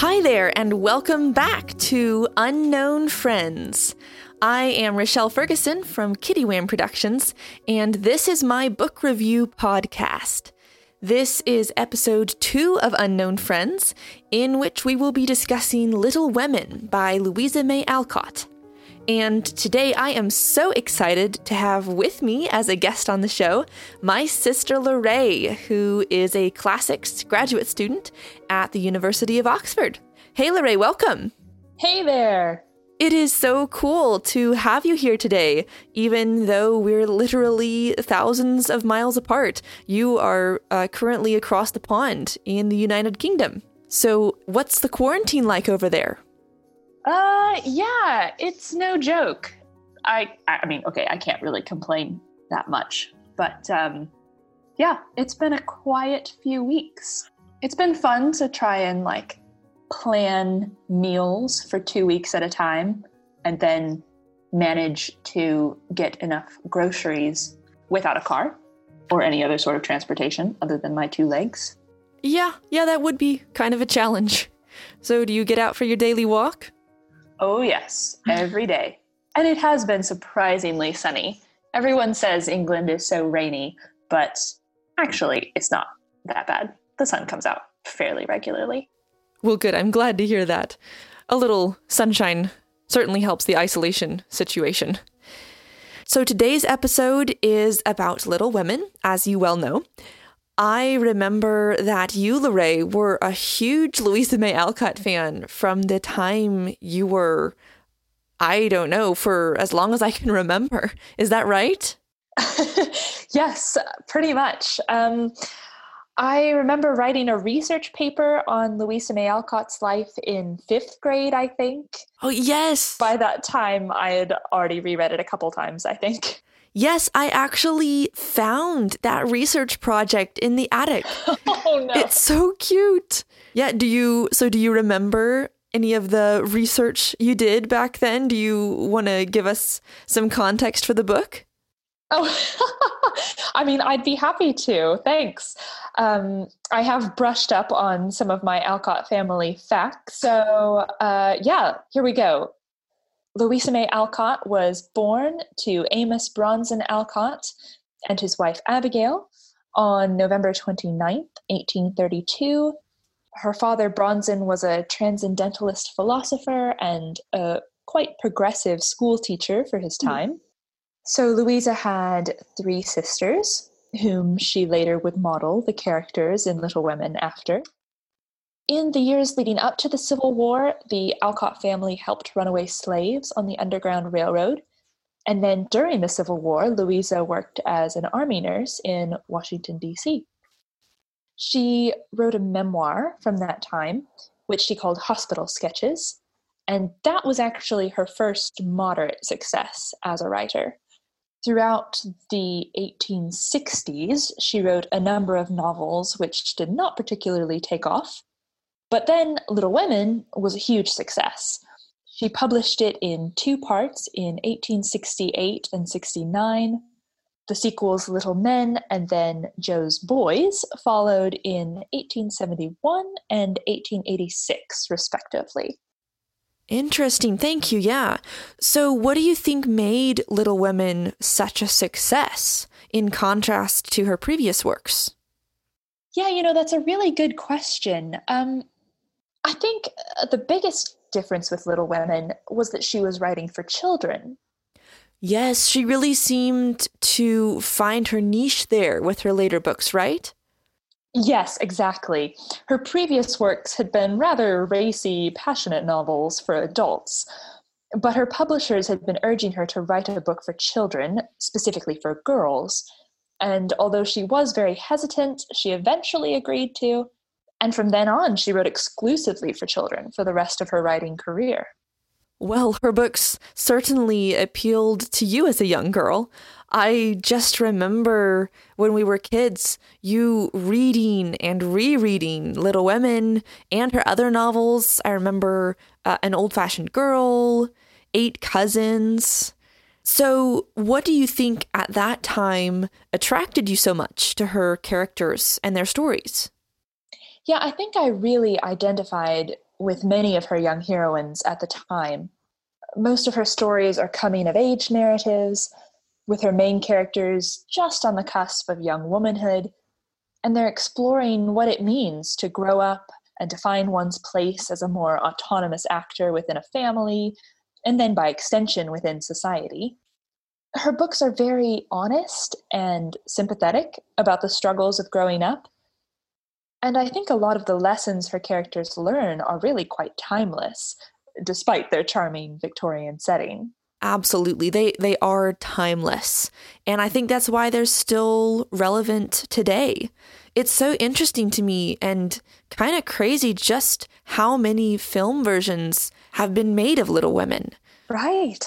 Hi there, and welcome back to Unknown Friends. I am Rochelle Ferguson from Kitty Wham Productions, and this is my book review podcast. This is episode two of Unknown Friends, in which we will be discussing Little Women by Louisa May Alcott. And today I am so excited to have with me as a guest on the show my sister Lorraine, who is a classics graduate student at the University of Oxford. Hey Lorraine, welcome. Hey there. It is so cool to have you here today, even though we're literally thousands of miles apart. You are uh, currently across the pond in the United Kingdom. So, what's the quarantine like over there? Uh, yeah, it's no joke. I, I mean, okay, I can't really complain that much, but um, yeah, it's been a quiet few weeks. It's been fun to try and like plan meals for two weeks at a time, and then manage to get enough groceries without a car or any other sort of transportation other than my two legs. Yeah, yeah, that would be kind of a challenge. So, do you get out for your daily walk? Oh, yes, every day. And it has been surprisingly sunny. Everyone says England is so rainy, but actually, it's not that bad. The sun comes out fairly regularly. Well, good. I'm glad to hear that. A little sunshine certainly helps the isolation situation. So, today's episode is about Little Women, as you well know. I remember that you, Lorraine, were a huge Louisa May Alcott fan from the time you were, I don't know, for as long as I can remember. Is that right? yes, pretty much. Um, I remember writing a research paper on Louisa May Alcott's life in fifth grade, I think. Oh, yes. By that time, I had already reread it a couple times, I think. Yes, I actually found that research project in the attic. Oh no. It's so cute. Yeah, do you so do you remember any of the research you did back then? Do you want to give us some context for the book? Oh, I mean, I'd be happy to. Thanks. Um, I have brushed up on some of my Alcott family facts. So, uh, yeah, here we go. Louisa May Alcott was born to Amos Bronson Alcott and his wife Abigail on November 29th, 1832. Her father, Bronson, was a transcendentalist philosopher and a quite progressive school teacher for his time. So Louisa had three sisters, whom she later would model the characters in Little Women after. In the years leading up to the Civil War, the Alcott family helped runaway slaves on the Underground Railroad. And then during the Civil War, Louisa worked as an army nurse in Washington, D.C. She wrote a memoir from that time, which she called Hospital Sketches. And that was actually her first moderate success as a writer. Throughout the 1860s, she wrote a number of novels which did not particularly take off. But then Little Women was a huge success. She published it in two parts in 1868 and 69. The sequels Little Men and then Jo's Boys followed in 1871 and 1886, respectively. Interesting. Thank you. Yeah. So, what do you think made Little Women such a success in contrast to her previous works? Yeah, you know, that's a really good question. Um, I think uh, the biggest difference with Little Women was that she was writing for children. Yes, she really seemed to find her niche there with her later books, right? Yes, exactly. Her previous works had been rather racy, passionate novels for adults, but her publishers had been urging her to write a book for children, specifically for girls. And although she was very hesitant, she eventually agreed to, and from then on, she wrote exclusively for children for the rest of her writing career. Well, her books certainly appealed to you as a young girl. I just remember when we were kids, you reading and rereading Little Women and her other novels. I remember uh, An Old Fashioned Girl, Eight Cousins. So, what do you think at that time attracted you so much to her characters and their stories? Yeah, I think I really identified with many of her young heroines at the time. Most of her stories are coming of age narratives, with her main characters just on the cusp of young womanhood, and they're exploring what it means to grow up and to find one's place as a more autonomous actor within a family, and then by extension within society. Her books are very honest and sympathetic about the struggles of growing up. And I think a lot of the lessons her characters learn are really quite timeless, despite their charming Victorian setting. Absolutely. They they are timeless. And I think that's why they're still relevant today. It's so interesting to me and kind of crazy just how many film versions have been made of Little Women. Right.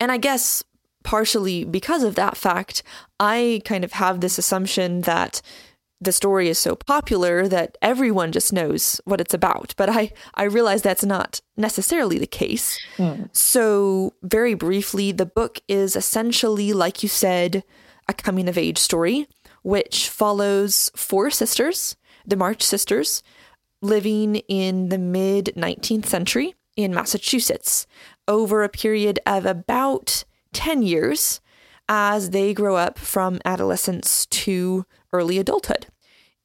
And I guess partially because of that fact, I kind of have this assumption that the story is so popular that everyone just knows what it's about. But I, I realize that's not necessarily the case. Mm. So, very briefly, the book is essentially, like you said, a coming of age story, which follows four sisters, the March sisters, living in the mid 19th century in Massachusetts over a period of about 10 years as they grow up from adolescence to early adulthood.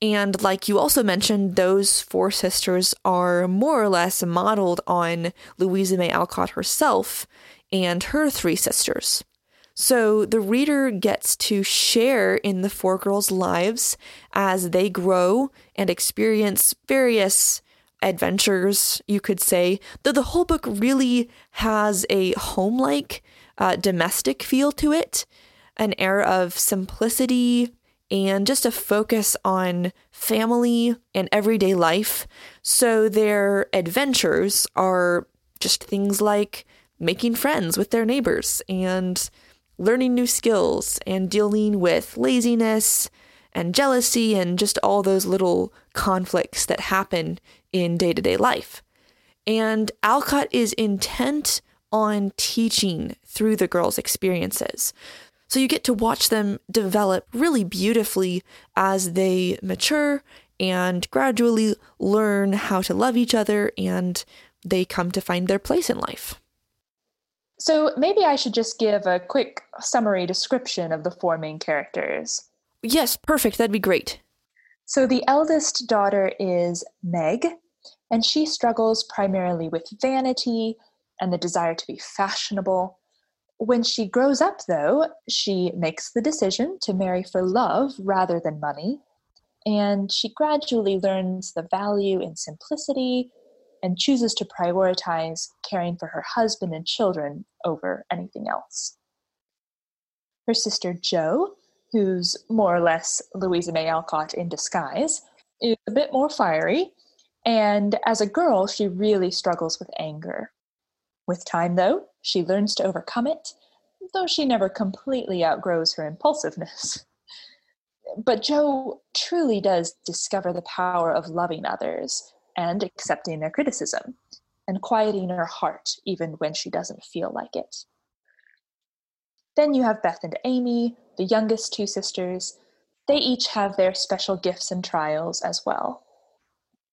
And like you also mentioned, those four sisters are more or less modeled on Louisa May Alcott herself and her three sisters. So the reader gets to share in the four girls' lives as they grow and experience various adventures, you could say, though the whole book really has a home like, uh, domestic feel to it, an air of simplicity and just a focus on family and everyday life. So their adventures are just things like making friends with their neighbors and learning new skills and dealing with laziness and jealousy and just all those little conflicts that happen in day to day life. And Alcott is intent on teaching through the girls' experiences. So you get to watch them develop really beautifully as they mature and gradually learn how to love each other and they come to find their place in life. So maybe I should just give a quick summary description of the four main characters. Yes, perfect. That'd be great. So the eldest daughter is Meg, and she struggles primarily with vanity and the desire to be fashionable. When she grows up, though, she makes the decision to marry for love rather than money, and she gradually learns the value in simplicity and chooses to prioritize caring for her husband and children over anything else. Her sister Jo, who's more or less Louisa May Alcott in disguise, is a bit more fiery, and as a girl, she really struggles with anger. With time, though, she learns to overcome it, though she never completely outgrows her impulsiveness. But Jo truly does discover the power of loving others and accepting their criticism, and quieting her heart even when she doesn't feel like it. Then you have Beth and Amy, the youngest two sisters. They each have their special gifts and trials as well.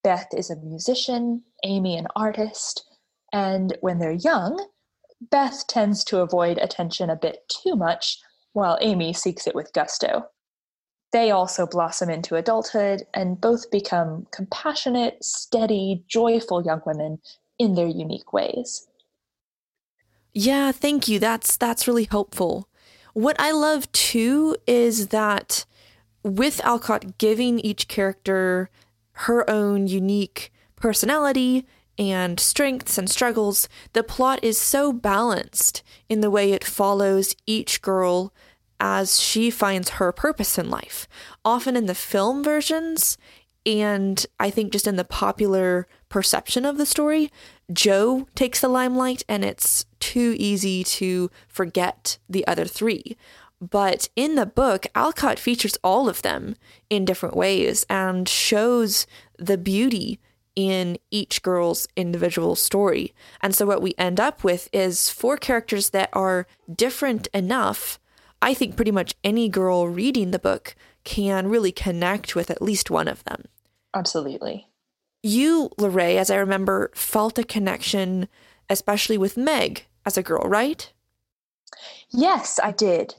Beth is a musician, Amy an artist, and when they're young, Beth tends to avoid attention a bit too much, while Amy seeks it with gusto. They also blossom into adulthood and both become compassionate, steady, joyful young women in their unique ways. Yeah, thank you. That's that's really helpful. What I love too is that with Alcott giving each character her own unique personality and strengths and struggles, the plot is so balanced in the way it follows each girl as she finds her purpose in life. Often in the film versions, and I think just in the popular perception of the story, Jo takes the limelight and it's too easy to forget the other three. But in the book, Alcott features all of them in different ways and shows the beauty in each girl's individual story. And so what we end up with is four characters that are different enough. I think pretty much any girl reading the book can really connect with at least one of them. Absolutely. You, Lorraine, as I remember, felt a connection, especially with Meg as a girl, right? Yes, I did.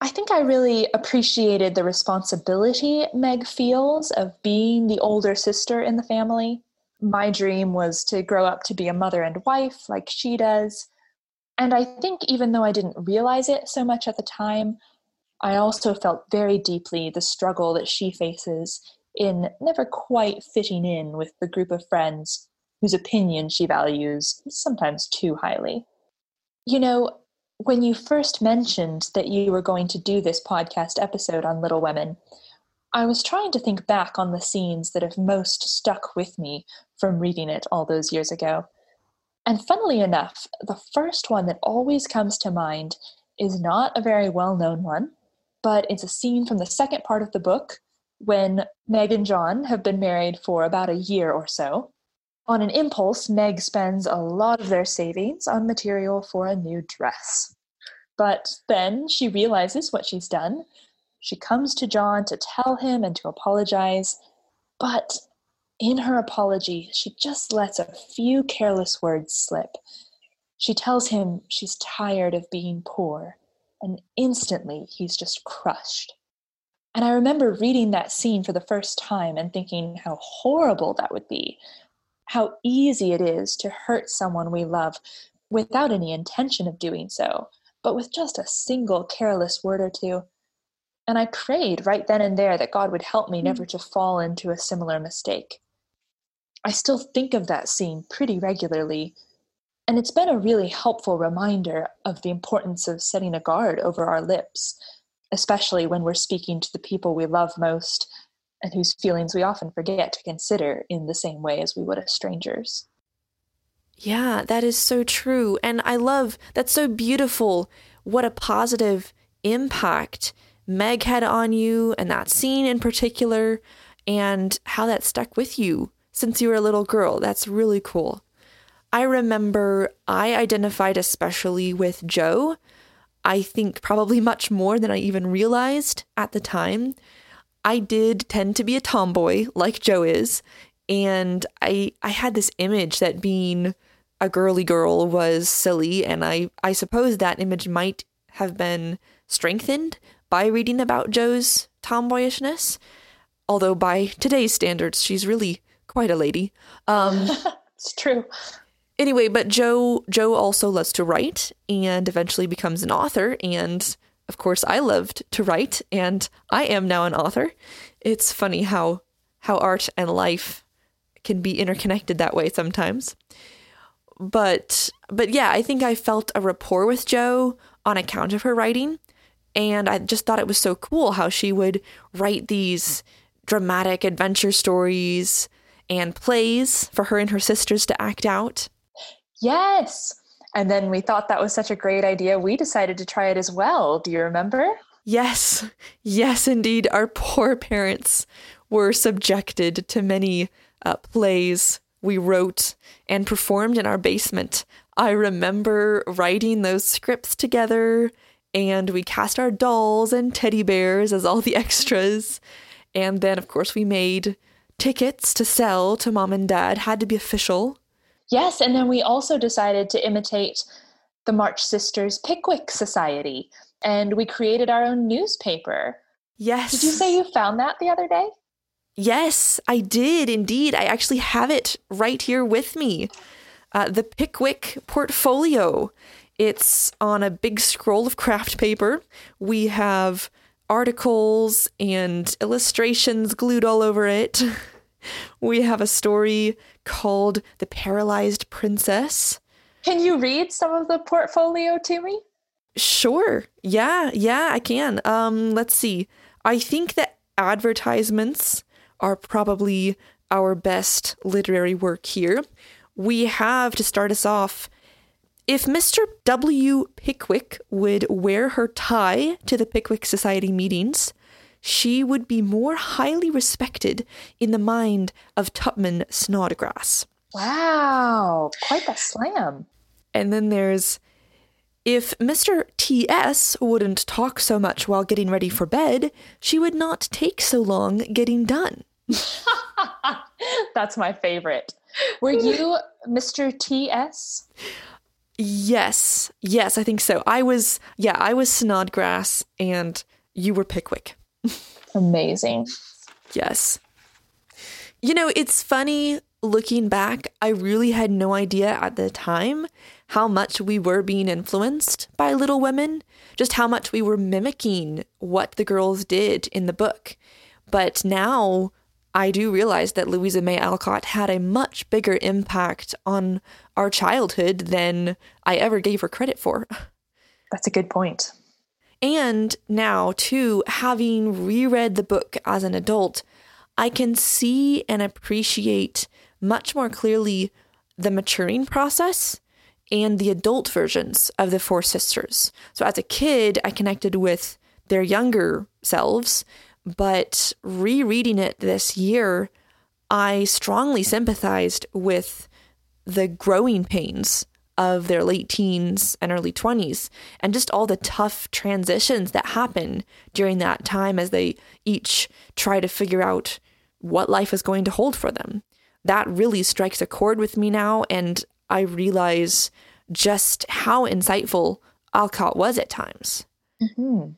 I think I really appreciated the responsibility Meg feels of being the older sister in the family. My dream was to grow up to be a mother and wife like she does. And I think even though I didn't realize it so much at the time, I also felt very deeply the struggle that she faces in never quite fitting in with the group of friends whose opinion she values sometimes too highly. You know, when you first mentioned that you were going to do this podcast episode on Little Women, I was trying to think back on the scenes that have most stuck with me from reading it all those years ago. And funnily enough, the first one that always comes to mind is not a very well known one, but it's a scene from the second part of the book when Meg and John have been married for about a year or so. On an impulse, Meg spends a lot of their savings on material for a new dress. But then she realizes what she's done. She comes to John to tell him and to apologize. But in her apology, she just lets a few careless words slip. She tells him she's tired of being poor, and instantly he's just crushed. And I remember reading that scene for the first time and thinking how horrible that would be how easy it is to hurt someone we love without any intention of doing so, but with just a single careless word or two. And I prayed right then and there that God would help me hmm. never to fall into a similar mistake. I still think of that scene pretty regularly, and it's been a really helpful reminder of the importance of setting a guard over our lips, especially when we're speaking to the people we love most and whose feelings we often forget to consider in the same way as we would a stranger's. Yeah, that is so true. And I love that's so beautiful. What a positive impact Meg had on you and that scene in particular, and how that stuck with you since you were a little girl. That's really cool. I remember I identified especially with Jo. I think probably much more than I even realized at the time. I did tend to be a tomboy like Jo is, and I I had this image that being a girly girl was silly, and I I suppose that image might have been strengthened by reading about Jo's tomboyishness. Although by today's standards, she's really quite a lady. Um, it's true. Anyway, but Jo Jo also loves to write and eventually becomes an author and of course, I loved to write, and I am now an author. It's funny how how art and life can be interconnected that way sometimes. But but yeah, I think I felt a rapport with Jo on account of her writing, and I just thought it was so cool how she would write these dramatic adventure stories and plays for her and her sisters to act out. Yes. And then we thought that was such a great idea. We decided to try it as well. Do you remember? Yes. Yes, indeed. Our poor parents were subjected to many uh, plays we wrote and performed in our basement. I remember writing those scripts together, and we cast our dolls and teddy bears as all the extras. And then, of course, we made tickets to sell to mom and dad, had to be official. Yes, and then we also decided to imitate the March Sisters Pickwick Society, and we created our own newspaper. Yes. Did you say you found that the other day? Yes, I did indeed. I actually have it right here with me. Uh, the Pickwick portfolio. It's on a big scroll of craft paper. We have articles and illustrations glued all over it. we have a story called The Paralyzed Princess. Can you read some of the portfolio to me? Sure. Yeah, yeah, I can. Um, let's see. I think that advertisements are probably our best literary work here. We have to start us off. If Mr. W. Pickwick would wear her tie to the Pickwick Society meetings, she would be more highly respected in the mind of Tupman Snodgrass. Wow, quite the slam. And then there's if Mr. T.S. wouldn't talk so much while getting ready for bed, she would not take so long getting done. That's my favorite. Were you Mr. T.S.? Yes. Yes, I think so. I was, yeah, I was Snodgrass and you were Pickwick. Amazing. Yes. You know, it's funny looking back, I really had no idea at the time how much we were being influenced by Little Women, just how much we were mimicking what the girls did in the book. But now I do realize that Louisa May Alcott had a much bigger impact on our childhood than I ever gave her credit for. That's a good point. And now, too, having reread the book as an adult, I can see and appreciate much more clearly the maturing process and the adult versions of the four sisters. So as a kid, I connected with their younger selves, but rereading it this year, I strongly sympathized with the growing pains of their late teens and early 20s and just all the tough transitions that happen during that time as they each try to figure out what life is going to hold for them that really strikes a chord with me now. And I realize just how insightful Alcott was at times. Mm-hmm.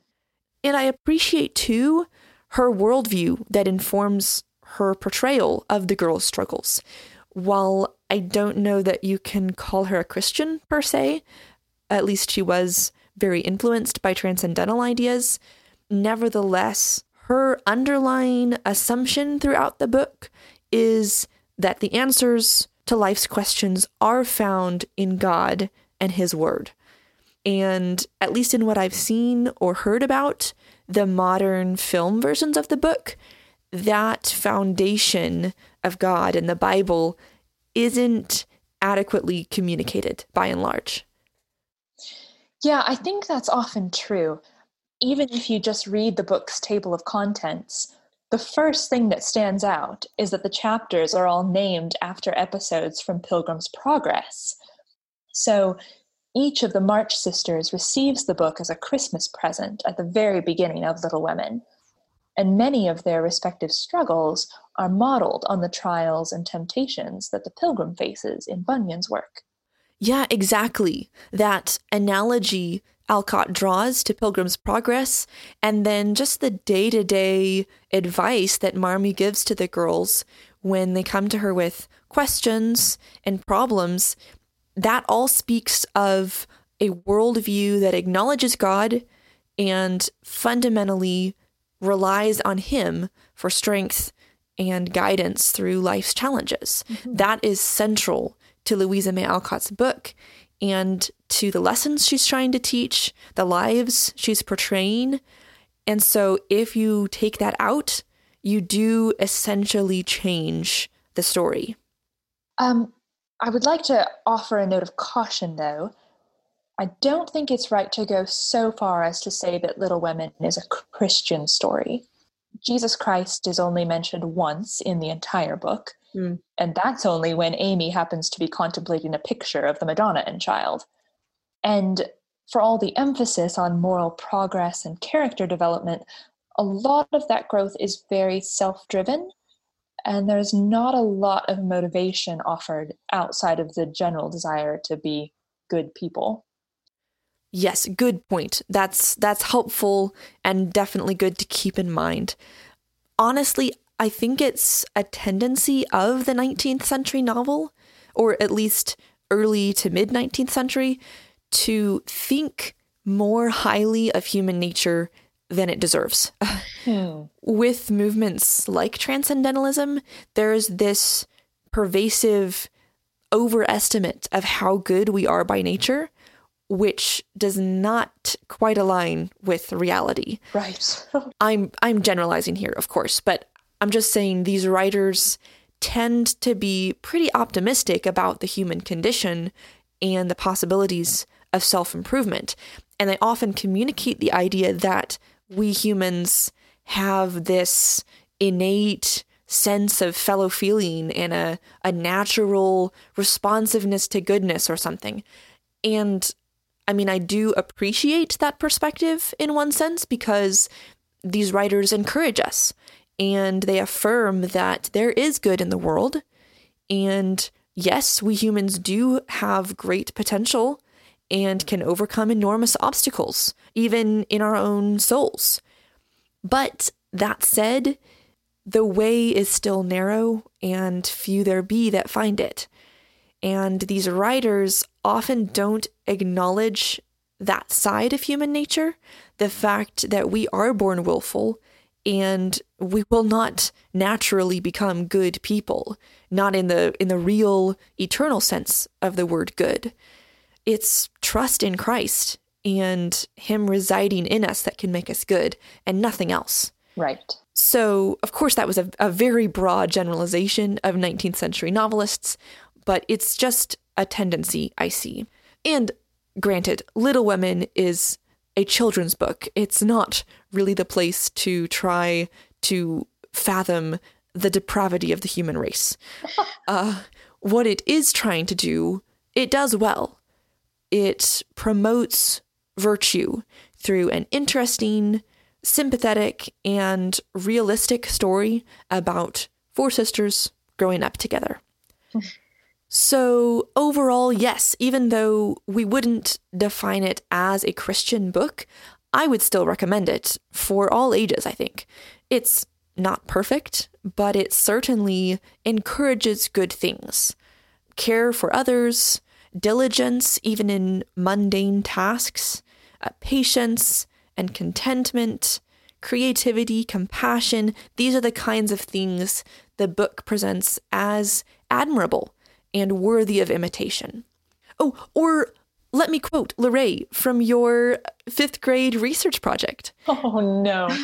And I appreciate too her worldview that informs her portrayal of the girl's struggles. While I don't know that you can call her a Christian per se, at least she was very influenced by transcendental ideas, nevertheless, her underlying assumption throughout the book is that the answers to life's questions are found in God and His Word. And at least in what I've seen or heard about the modern film versions of the book, that foundation of God and the Bible isn't adequately communicated by and large. Yeah, I think that's often true. Even if you just read the book's table of contents, the first thing that stands out is that the chapters are all named after episodes from Pilgrim's Progress. So each of the March sisters receives the book as a Christmas present at the very beginning of Little Women, and many of their respective struggles are modeled on the trials and temptations that the pilgrim faces in Bunyan's work. Yeah, exactly. That analogy Alcott draws to Pilgrim's Progress, and then just the day to day advice that Marmee gives to the girls when they come to her with questions and problems, that all speaks of a worldview that acknowledges God and fundamentally relies on Him for strength and guidance through life's challenges. Mm-hmm. That is central to Louisa May Alcott's book and to the lessons she's trying to teach, the lives she's portraying. And so if you take that out, you do essentially change the story. Um, I would like to offer a note of caution, though. I don't think it's right to go so far as to say that Little Women is a Christian story. Jesus Christ is only mentioned once in the entire book, Mm. And that's only when Amy happens to be contemplating a picture of the Madonna and child. And for all the emphasis on moral progress and character development, a lot of that growth is very self driven. And there's not a lot of motivation offered outside of the general desire to be good people. Yes, good point. That's that's helpful and definitely good to keep in mind. Honestly, I think it's a tendency of the 19th century novel, or at least early to mid 19th century, to think more highly of human nature than it deserves. Hmm. With movements like transcendentalism, there's this pervasive overestimate of how good we are by nature, which does not quite align with reality. Right. I'm I'm generalizing here, of course, but I'm just saying these writers tend to be pretty optimistic about the human condition and the possibilities of self improvement. And they often communicate the idea that we humans have this innate sense of fellow feeling and a, a natural responsiveness to goodness or something. And I mean, I do appreciate that perspective in one sense because these writers encourage us and they affirm that there is good in the world. And yes, we humans do have great potential and can overcome enormous obstacles, even in our own souls. But that said, the way is still narrow, and few there be that find it. And these writers often don't acknowledge that side of human nature, the fact that we are born willful and we will not naturally become good people, not in the in the real eternal sense of the word good. It's trust in Christ and him residing in us that can make us good and nothing else. Right. So, of course, that was a, a very broad generalization of 19th century novelists, but it's just a tendency I see. And granted, Little Women is a children's book. It's not really the place to try to fathom the depravity of the human race. uh, what it is trying to do, it does well. It promotes virtue through an interesting, sympathetic, and realistic story about four sisters growing up together. So, overall, yes, even though we wouldn't define it as a Christian book, I would still recommend it for all ages, I think. It's not perfect, but it certainly encourages good things care for others, diligence, even in mundane tasks, uh, patience and contentment, creativity, compassion. These are the kinds of things the book presents as admirable and worthy of imitation. Oh, or let me quote Lorray from your fifth grade research project. Oh, no.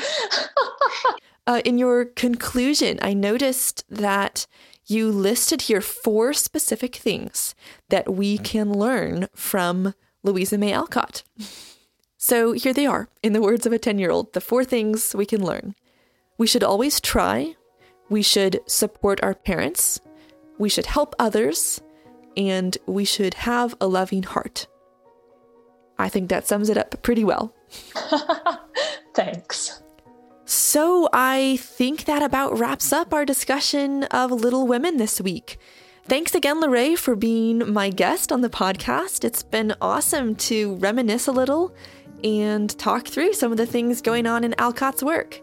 uh, in your conclusion, I noticed that you listed here four specific things that we can learn from Louisa May Alcott. So here they are, in the words of a 10 year old the four things we can learn. We should always try. We should support our parents we should help others, and we should have a loving heart. I think that sums it up pretty well. Thanks. So, I think that about wraps up our discussion of Little Women this week. Thanks again, Lorray, for being my guest on the podcast. It's been awesome to reminisce a little and talk through some of the things going on in Alcott's work.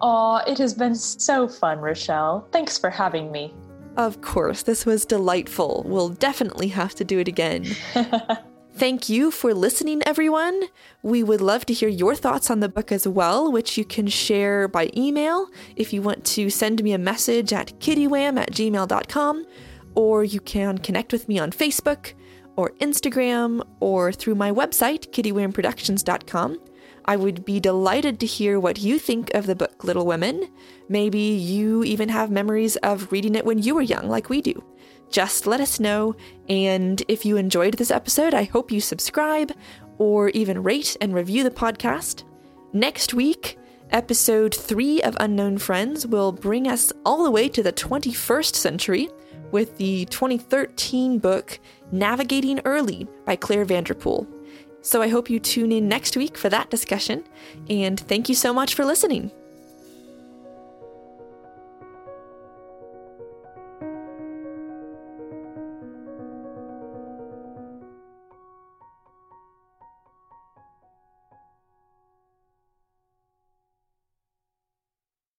Aw, it has been so fun, Rochelle. Thanks for having me. Of course, this was delightful. We'll definitely have to do it again. Thank you for listening, everyone. We would love to hear your thoughts on the book as well, which you can share by email if you want to send me a message at kittywham at gmail.com, or you can connect with me on Facebook or Instagram or through my website, kittywhamproductions.com. I would be delighted to hear what you think of the book Little Women. Maybe you even have memories of reading it when you were young, like we do. Just let us know. And if you enjoyed this episode, I hope you subscribe or even rate and review the podcast. Next week, episode three of Unknown Friends will bring us all the way to the 21st century with the 2013 book Navigating Early by Clare Vanderpool. So I hope you tune in next week for that discussion, and thank you so much for listening.